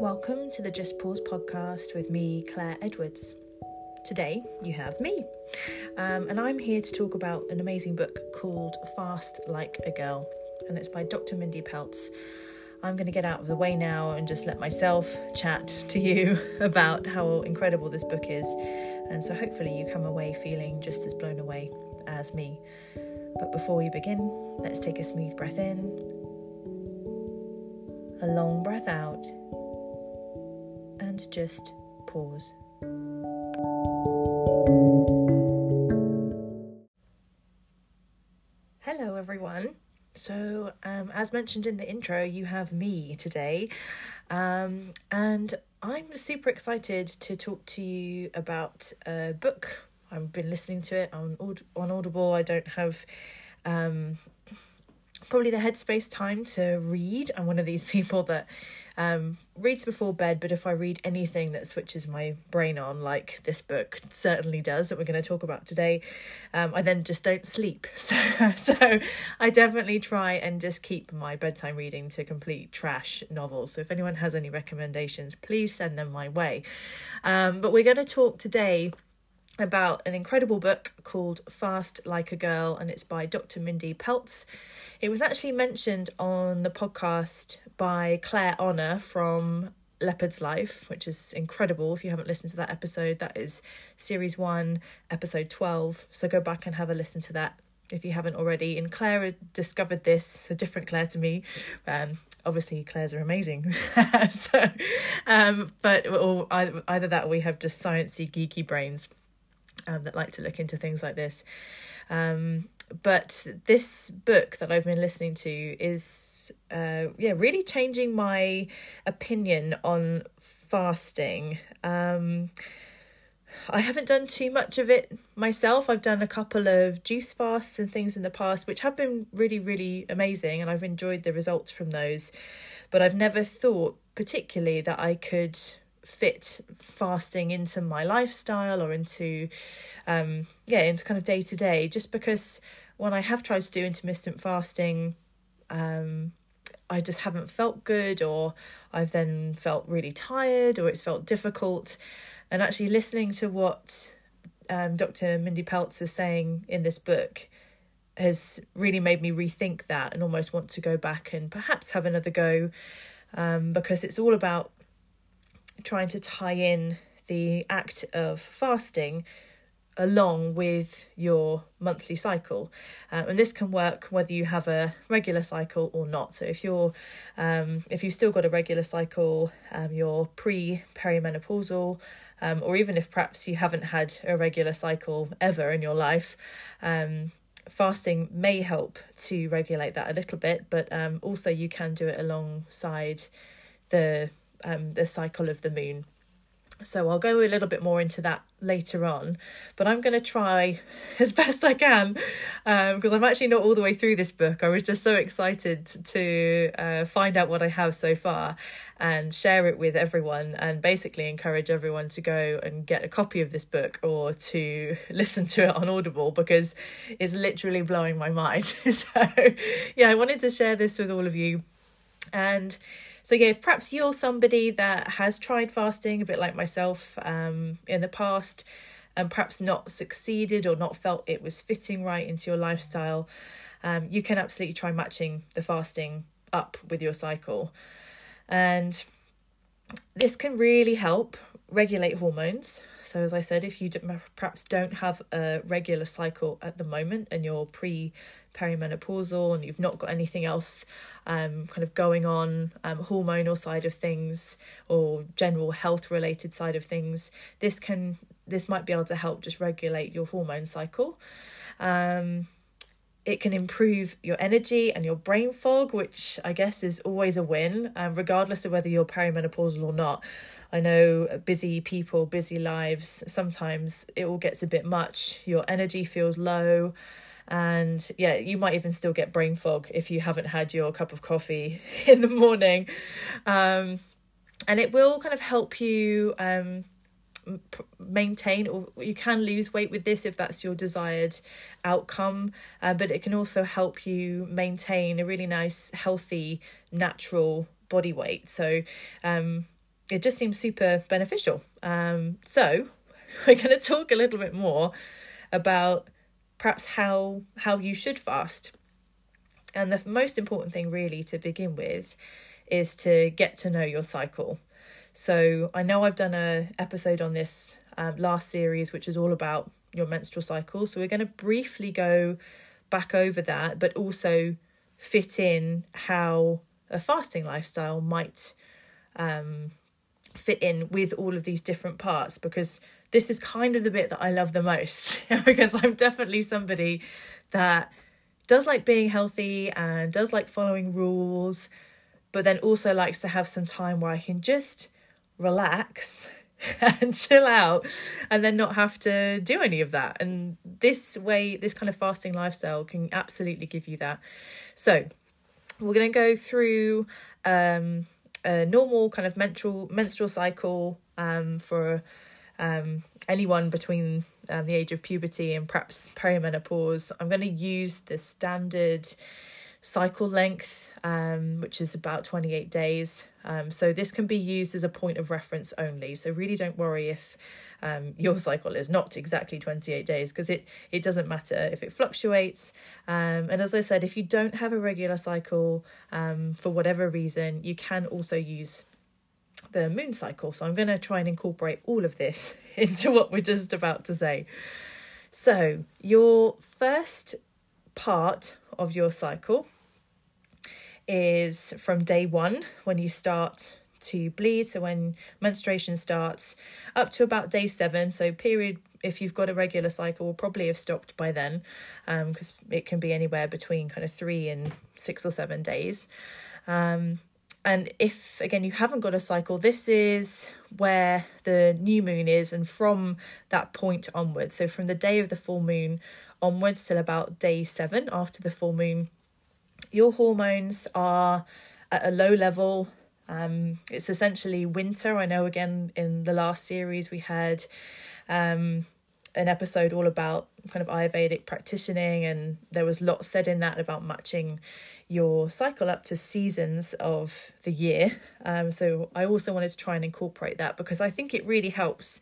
Welcome to the Just Pause podcast with me, Claire Edwards. Today you have me, um, and I'm here to talk about an amazing book called Fast Like a Girl, and it's by Dr. Mindy Pelz. I'm going to get out of the way now and just let myself chat to you about how incredible this book is, and so hopefully you come away feeling just as blown away as me. But before we begin, let's take a smooth breath in, a long breath out and just pause. Hello, everyone. So, um, as mentioned in the intro, you have me today, um, and I'm super excited to talk to you about a book. I've been listening to it on on Audible. I don't have um, probably the headspace time to read. I'm one of these people that um, reads before bed, but if I read anything that switches my brain on, like this book certainly does, that we're going to talk about today, um, I then just don't sleep. So, so I definitely try and just keep my bedtime reading to complete trash novels. So if anyone has any recommendations, please send them my way. Um, but we're going to talk today about an incredible book called Fast Like a Girl, and it's by Dr. Mindy Pelz. It was actually mentioned on the podcast by Claire Honor from Leopard's Life, which is incredible. If you haven't listened to that episode, that is series one, episode 12. So go back and have a listen to that if you haven't already. And Claire discovered this, a different Claire to me. Um, obviously, Claire's are amazing. so, um, but or either that or we have just sciencey, geeky brains um, that like to look into things like this. Um, but this book that I've been listening to is, uh, yeah, really changing my opinion on fasting. Um, I haven't done too much of it myself. I've done a couple of juice fasts and things in the past, which have been really, really amazing, and I've enjoyed the results from those. But I've never thought particularly that I could fit fasting into my lifestyle or into um yeah into kind of day to day just because when I have tried to do intermittent fasting um I just haven't felt good or I've then felt really tired or it's felt difficult and actually listening to what um, Dr. Mindy Pelz is saying in this book has really made me rethink that and almost want to go back and perhaps have another go um, because it's all about trying to tie in the act of fasting along with your monthly cycle. Um, and this can work whether you have a regular cycle or not. So if you're um, if you've still got a regular cycle um, you're pre perimenopausal um, or even if perhaps you haven't had a regular cycle ever in your life um, fasting may help to regulate that a little bit but um, also you can do it alongside the um, the cycle of the moon. So I'll go a little bit more into that later on, but I'm going to try as best I can because um, I'm actually not all the way through this book. I was just so excited to uh, find out what I have so far and share it with everyone and basically encourage everyone to go and get a copy of this book or to listen to it on Audible because it's literally blowing my mind. so, yeah, I wanted to share this with all of you and so yeah if perhaps you're somebody that has tried fasting a bit like myself um, in the past and perhaps not succeeded or not felt it was fitting right into your lifestyle um, you can absolutely try matching the fasting up with your cycle. And this can really help regulate hormones. So as i said if you perhaps don't have a regular cycle at the moment and you're pre perimenopausal and you've not got anything else um, kind of going on, um, hormonal side of things or general health related side of things, this can this might be able to help just regulate your hormone cycle. Um, it can improve your energy and your brain fog, which I guess is always a win, um, regardless of whether you're perimenopausal or not. I know busy people, busy lives, sometimes it all gets a bit much. Your energy feels low and yeah you might even still get brain fog if you haven't had your cup of coffee in the morning. Um, and it will kind of help you um, maintain or you can lose weight with this if that's your desired outcome. Uh, but it can also help you maintain a really nice healthy natural body weight. So um, it just seems super beneficial. Um, so we're going to talk a little bit more about perhaps how how you should fast. And the most important thing, really, to begin with, is to get to know your cycle. So I know I've done a episode on this um, last series, which is all about your menstrual cycle. So we're going to briefly go back over that, but also fit in how a fasting lifestyle might um, fit in with all of these different parts because this is kind of the bit that I love the most because I'm definitely somebody that does like being healthy and does like following rules, but then also likes to have some time where I can just relax and chill out and then not have to do any of that. And this way, this kind of fasting lifestyle can absolutely give you that. So, we're going to go through um, a normal kind of menstrual menstrual cycle um, for um, anyone between um, the age of puberty and perhaps perimenopause. I'm going to use the standard cycle length, um, which is about 28 days. Um, so this can be used as a point of reference only. So really don't worry if um, your cycle is not exactly 28 days because it, it doesn't matter if it fluctuates. Um, and as I said, if you don't have a regular cycle um, for whatever reason, you can also use the moon cycle. So I'm going to try and incorporate all of this into what we're just about to say. So, your first part of your cycle is from day one when you start to bleed. So when menstruation starts up to about day seven. So period if you've got a regular cycle will probably have stopped by then because um, it can be anywhere between kind of three and six or seven days. Um, and if again you haven't got a cycle, this is where the new moon is, and from that point onwards, so from the day of the full moon onwards till about day seven after the full moon, your hormones are at a low level. Um, it's essentially winter. I know again in the last series we had um, an episode all about kind of Ayurvedic practicing, and there was lots said in that about matching your cycle up to seasons of the year. Um, so I also wanted to try and incorporate that because I think it really helps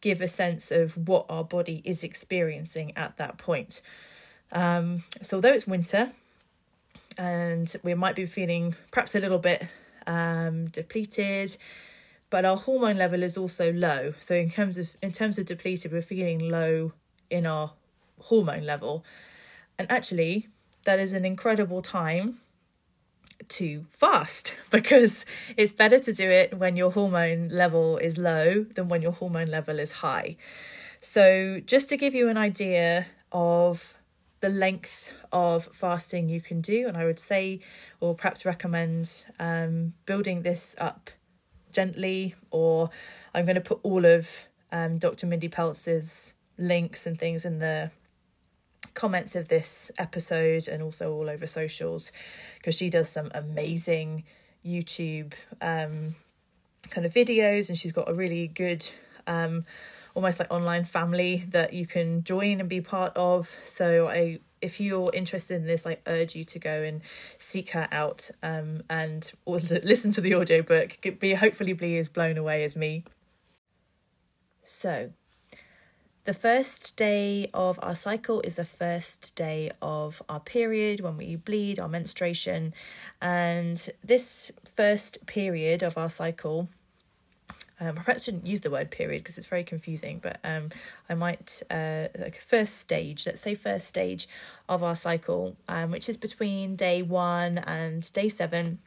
give a sense of what our body is experiencing at that point. Um, so although it's winter, and we might be feeling perhaps a little bit um, depleted but our hormone level is also low so in terms of in terms of depleted we're feeling low in our hormone level and actually that is an incredible time to fast because it's better to do it when your hormone level is low than when your hormone level is high so just to give you an idea of the length of fasting you can do. And I would say, or perhaps recommend, um, building this up gently, or I'm going to put all of um, Dr. Mindy Pelz's links and things in the comments of this episode and also all over socials because she does some amazing YouTube um, kind of videos and she's got a really good um, almost like online family that you can join and be part of. So I if you're interested in this, I urge you to go and seek her out um, and listen to the audiobook. Be hopefully be as blown away as me. So, the first day of our cycle is the first day of our period when we bleed, our menstruation, and this first period of our cycle um, I perhaps shouldn't use the word period because it's very confusing, but um, I might uh, like first stage, let's say first stage of our cycle, um, which is between day one and day seven.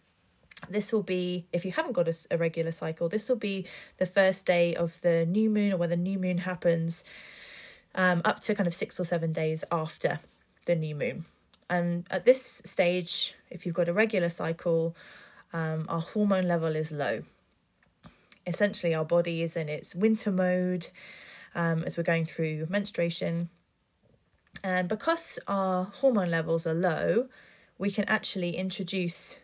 This will be, if you haven't got a, a regular cycle, this will be the first day of the new moon or when the new moon happens, um, up to kind of six or seven days after the new moon. And at this stage, if you've got a regular cycle, um, our hormone level is low essentially our body is in its winter mode um, as we're going through menstruation. And because our hormone levels are low, we can actually introduce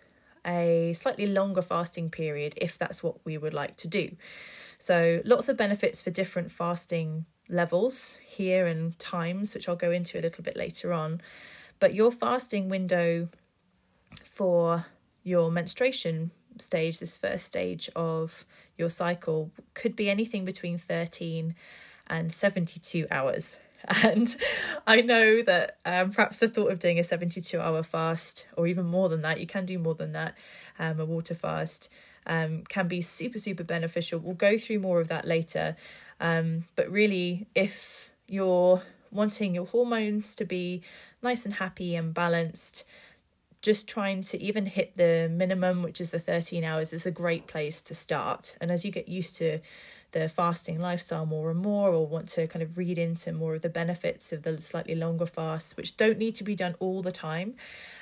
a slightly longer fasting period if that's what we would like to do. So, lots of benefits for different fasting levels here and times, which I'll go into a little bit later on. But your fasting window for your menstruation stage, this first stage of your cycle, could be anything between 13 and 72 hours. And I know that um, perhaps the thought of doing a 72 hour fast, or even more than that, you can do more than that, um, a water fast, um, can be super, super beneficial. We'll go through more of that later. Um, but really, if you're wanting your hormones to be nice and happy and balanced, just trying to even hit the minimum, which is the 13 hours, is a great place to start. And as you get used to the fasting lifestyle more and more, or want to kind of read into more of the benefits of the slightly longer fasts, which don't need to be done all the time,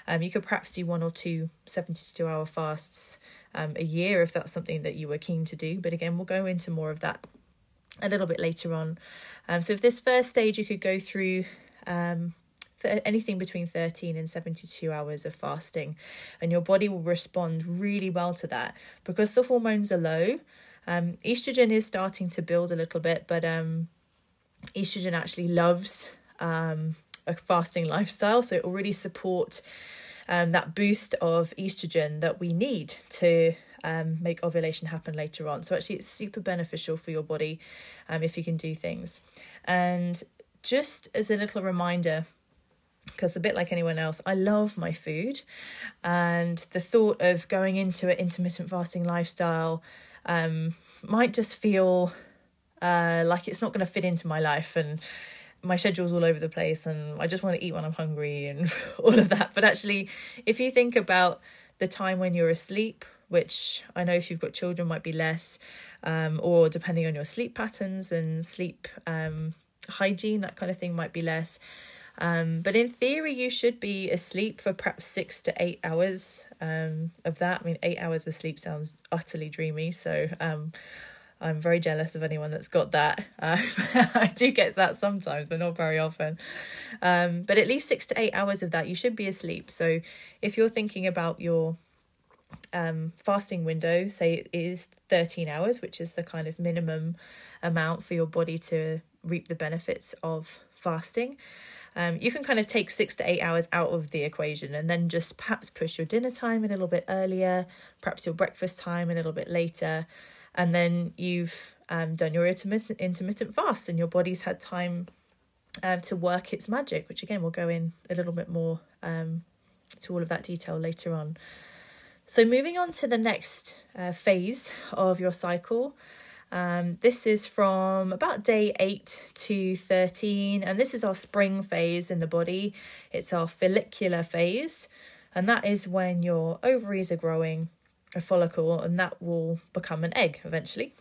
um, you could perhaps do one or two 72 hour fasts um, a year if that's something that you were keen to do. But again, we'll go into more of that a little bit later on. Um, so, if this first stage, you could go through um, th- anything between 13 and 72 hours of fasting, and your body will respond really well to that because the hormones are low. Um, estrogen is starting to build a little bit, but um, estrogen actually loves um, a fasting lifestyle, so it will really support um, that boost of estrogen that we need to um, make ovulation happen later on. So actually, it's super beneficial for your body um, if you can do things. And just as a little reminder, because a bit like anyone else, I love my food, and the thought of going into an intermittent fasting lifestyle um, might just feel uh, like it's not going to fit into my life and my schedule's all over the place and I just want to eat when I'm hungry and all of that. But actually, if you think about the time when you're asleep, which I know if you've got children might be less, um, or depending on your sleep patterns and sleep um, hygiene, that kind of thing might be less. Um, but in theory, you should be asleep for perhaps six to eight hours um, of that. I mean, eight hours of sleep sounds utterly dreamy. So um, I'm very jealous of anyone that's got that. Uh, I do get that sometimes, but not very often. Um, but at least six to eight hours of that, you should be asleep. So if you're thinking about your um, fasting window, say it is 13 hours, which is the kind of minimum amount for your body to reap the benefits of fasting. Um, you can kind of take six to eight hours out of the equation and then just perhaps push your dinner time a little bit earlier, perhaps your breakfast time a little bit later, and then you've um, done your intermittent intermittent fast and your body's had time um, to work its magic, which again we'll go in a little bit more um, to all of that detail later on. So moving on to the next uh, phase of your cycle, um, this is from about day 8 to 13, and this is our spring phase in the body. It's our follicular phase, and that is when your ovaries are growing a follicle, and that will become an egg eventually.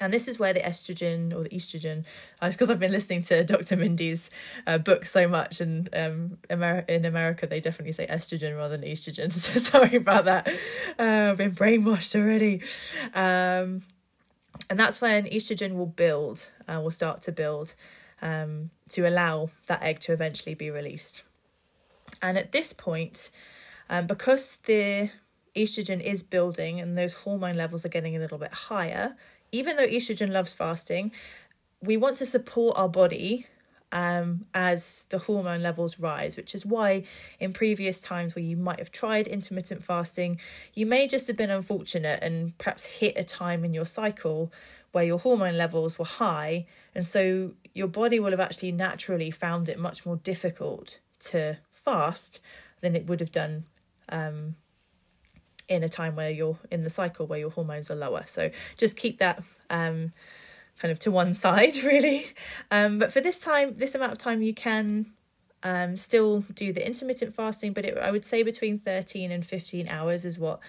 And this is where the estrogen or the estrogen, because I've been listening to Dr. Mindy's uh, book so much, and um, Amer- in America they definitely say estrogen rather than estrogen. So sorry about that. Uh, I've been brainwashed already. Um, and that's when estrogen will build, uh, will start to build um, to allow that egg to eventually be released. And at this point, um, because the estrogen is building and those hormone levels are getting a little bit higher, even though estrogen loves fasting, we want to support our body um, as the hormone levels rise, which is why in previous times where you might have tried intermittent fasting, you may just have been unfortunate and perhaps hit a time in your cycle where your hormone levels were high. And so your body will have actually naturally found it much more difficult to fast than it would have done um, in a time where you're in the cycle where your hormones are lower. So just keep that um, kind of to one side, really. Um, but for this time, this amount of time, you can um, still do the intermittent fasting, but it, I would say between 13 and 15 hours is what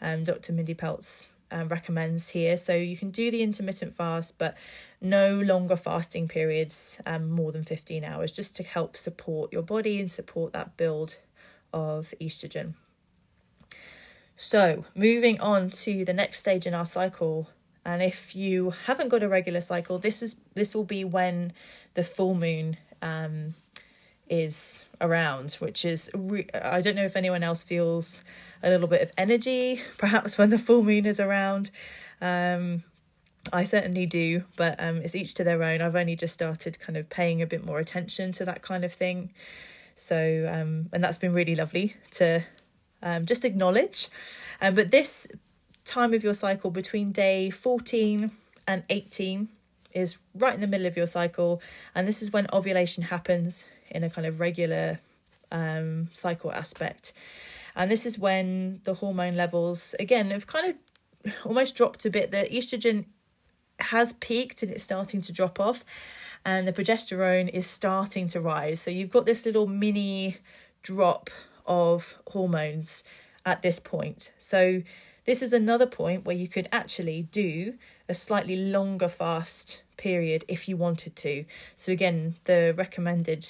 um, Dr. Mindy Pelz um, recommends here. So you can do the intermittent fast, but no longer fasting periods, um, more than 15 hours, just to help support your body and support that build of estrogen. So, moving on to the next stage in our cycle, and if you haven't got a regular cycle, this is this will be when the full moon um, is around, which is re- I don't know if anyone else feels a little bit of energy, perhaps when the full moon is around. Um, I certainly do, but um, it's each to their own. I've only just started kind of paying a bit more attention to that kind of thing. So, um, and that's been really lovely to um, just acknowledge. Um, but this time of your cycle between day 14 and 18 is right in the middle of your cycle, and this is when ovulation happens in a kind of regular um, cycle aspect. And this is when the hormone levels, again, have kind of almost dropped a bit. The estrogen has peaked and it's starting to drop off, and the progesterone is starting to rise. So you've got this little mini drop of hormones at this point. So this is another point where you could actually do a slightly longer fast period if you wanted to. So again, the recommended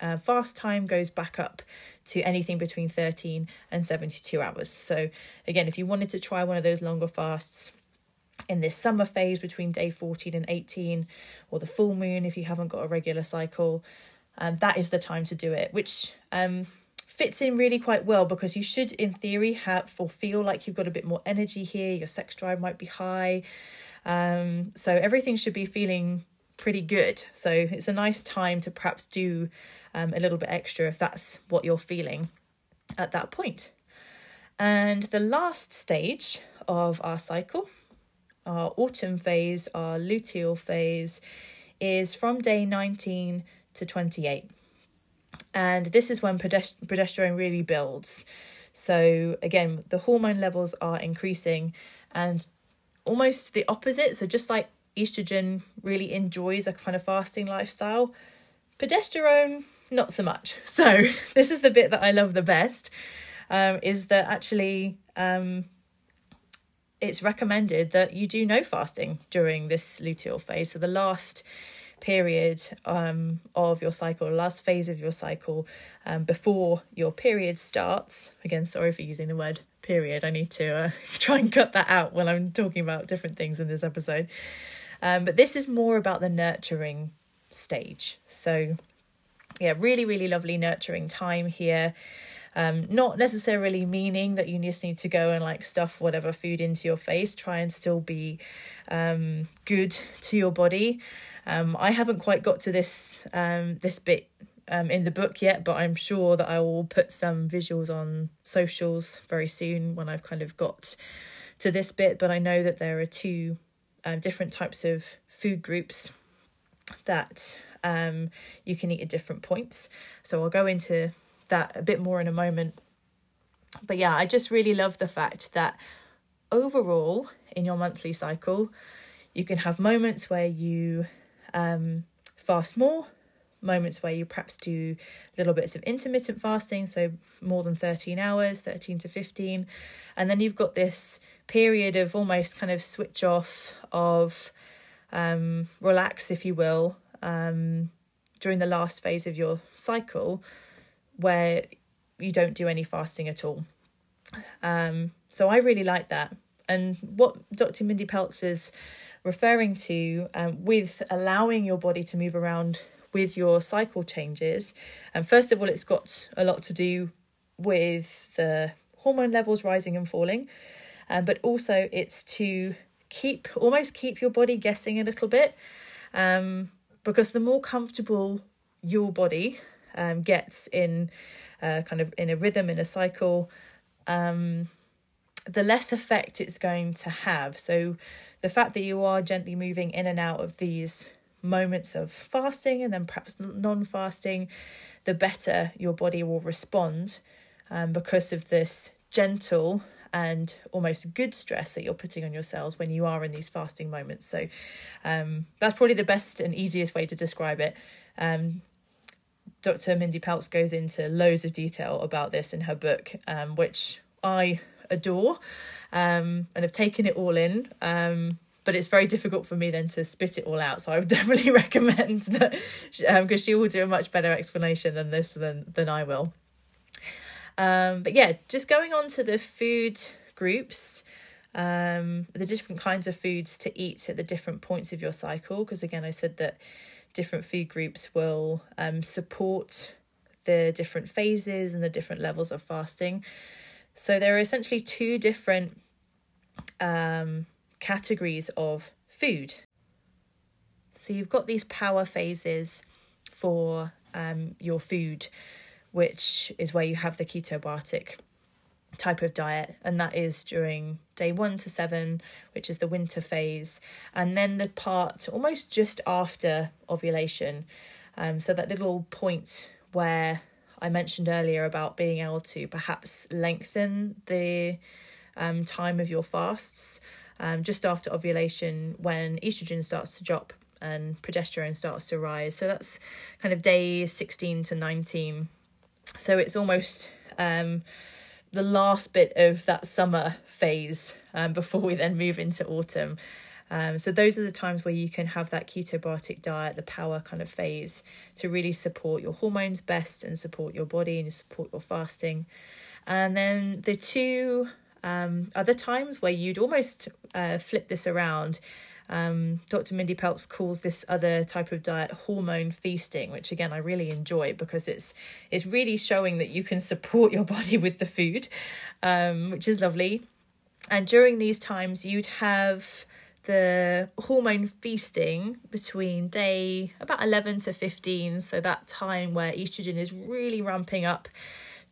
uh, fast time goes back up to anything between 13 and 72 hours. So again, if you wanted to try one of those longer fasts, in this summer phase between day 14 and 18, or the full moon if you haven't got a regular cycle, um, that is the time to do it, which um, fits in really quite well because you should, in theory, have or feel like you've got a bit more energy here. Your sex drive might be high. Um, so everything should be feeling pretty good. So it's a nice time to perhaps do um, a little bit extra if that's what you're feeling at that point. And the last stage of our cycle our autumn phase, our luteal phase, is from day 19 to 28. And this is when progesterone really builds. So, again, the hormone levels are increasing and almost the opposite. So, just like estrogen really enjoys a kind of fasting lifestyle, progesterone, not so much. So, this is the bit that I love the best um, is that actually um, it's recommended that you do no fasting during this luteal phase. So the last period um, of your cycle, last phase of your cycle, um, before your period starts. Again, sorry for using the word period. I need to uh, try and cut that out when I'm talking about different things in this episode. Um, but this is more about the nurturing stage. So, yeah, really, really lovely nurturing time here. Um, not necessarily meaning that you just need to go and like stuff whatever food into your face. Try and still be um, good to your body. Um, I haven't quite got to this um, this bit um, in the book yet, but I'm sure that I will put some visuals on socials very soon when I've kind of got to this bit. But I know that there are two uh, different types of food groups that um, you can eat at different points. So I'll go into that a bit more in a moment. But yeah, I just really love the fact that overall in your monthly cycle, you can have moments where you um, fast more, moments where you perhaps do little bits of intermittent fasting, so more than 13 hours, 13 to 15. And then you've got this period of almost kind of switch off, of um, relax, if you will, um, during the last phase of your cycle where you don't do any fasting at all. Um, so I really like that. And what Dr. Mindy Pelz is referring to um, with allowing your body to move around with your cycle changes, and um, first of all, it's got a lot to do with the hormone levels rising and falling, um, but also it's to keep almost keep your body guessing a little bit, um, because the more comfortable your body um, gets in uh, kind of in a rhythm, in a cycle, um, the less effect it's going to have. So the fact that you are gently moving in and out of these moments of fasting and then perhaps non fasting, the better your body will respond um, because of this gentle and almost good stress that you're putting on your cells when you are in these fasting moments. So um, that's probably the best and easiest way to describe it. Um, Dr. Mindy Pelz goes into loads of detail about this in her book, um, which I adore um, and have taken it all in. Um, but it's very difficult for me then to spit it all out. So I would definitely recommend that because um, she will do a much better explanation than this than than I will. Um, but yeah, just going on to the food groups, um, the different kinds of foods to eat at the different points of your cycle. Because again, I said that different food groups will um, support the different phases and the different levels of fasting. So there are essentially two different um, categories of food. So you've got these power phases for um, your food, which is where you have the ketobiotic type of diet, and that is during day one to seven, which is the winter phase, and then the part almost just after ovulation. Um, so that little point where I mentioned earlier about being able to perhaps lengthen the um, time of your fasts um, just after ovulation when estrogen starts to drop and progesterone starts to rise. So that's kind of days 16 to 19. So it's almost um, the last bit of that summer phase um, before we then move into autumn. Um, so those are the times where you can have that ketobiotic diet, the power kind of phase, to really support your hormones best and support your body and support your fasting. And then the two um, other times where you'd almost uh, flip this around um, Dr. Mindy Pelz calls this other type of diet hormone feasting, which again I really enjoy because it's it's really showing that you can support your body with the food, um, which is lovely. And during these times, you'd have the hormone feasting between day about 11 to 15 so that time where estrogen is really ramping up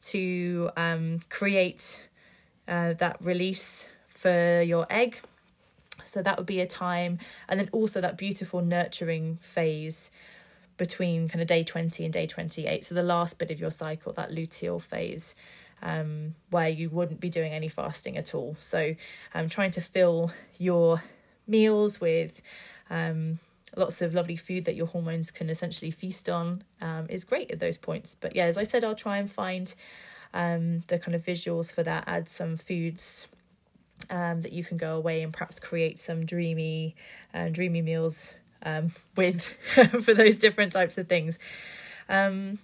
to um, create uh, that release for your egg so that would be a time, and then also that beautiful nurturing phase between kind of day 20 and day 28. So the last bit of your cycle, that luteal phase. Um, where you wouldn't be doing any fasting at all. So, um, trying to fill your meals with um, lots of lovely food that your hormones can essentially feast on um, is great at those points. But yeah, as I said, I'll try and find um, the kind of visuals for that, add some foods um, that you can go away and perhaps create some dreamy, uh, dreamy meals um, with for those different types of things. Um,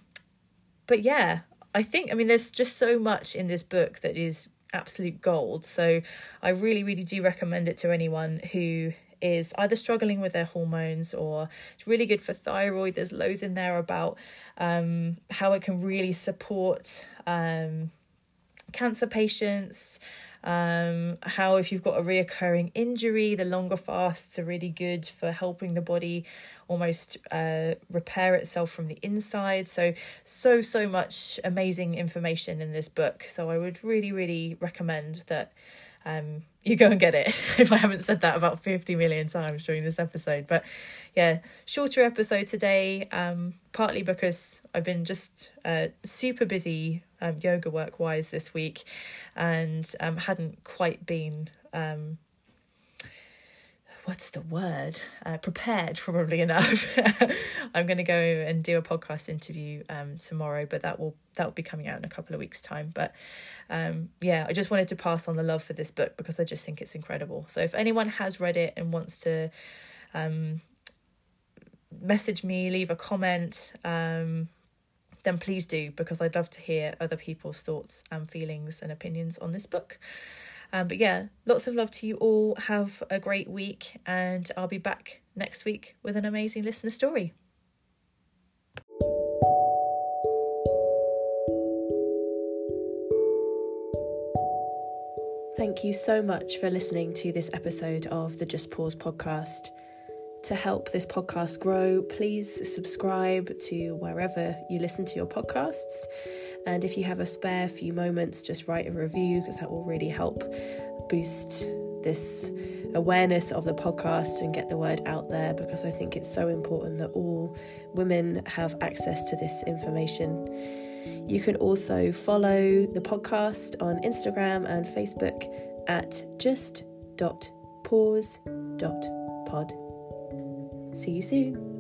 but yeah, I think I mean there's just so much in this book that is absolute gold. So I really, really do recommend it to anyone who is either struggling with their hormones or it's really good for thyroid. There's loads in there about um, how it can really support um, cancer patients, um, how if you've got a reoccurring injury, the longer fasts are really good for helping the body almost uh, repair itself from the inside. So, so, so much amazing information in this book. So, I would really, really recommend that um, you go and get it if I haven't said that about 50 million times during this episode. But yeah, shorter episode today, um, partly because I've been just uh, super busy um, yoga work wise this week and um, hadn't quite been. Um, what's the word? Uh, prepared, probably enough. I'm going to go and do a podcast interview um, tomorrow, but that will that will be coming out in a couple of weeks' time. But um, yeah, I just wanted to pass on the love for this book because I just think it's incredible. So if anyone has read it and wants to um, message me, leave a comment. Um, then please do because I'd love to hear other people's thoughts and feelings and opinions on this book. Um, but yeah, lots of love to you all. Have a great week, and I'll be back next week with an amazing listener story. Thank you so much for listening to this episode of the Just Pause podcast. To help this podcast grow, please subscribe to wherever you listen to your podcasts. And if you have a spare few moments, just write a review because that will really help boost this awareness of the podcast and get the word out there because I think it's so important that all women have access to this information. You can also follow the podcast on Instagram and Facebook at just.pause.pod. See you soon.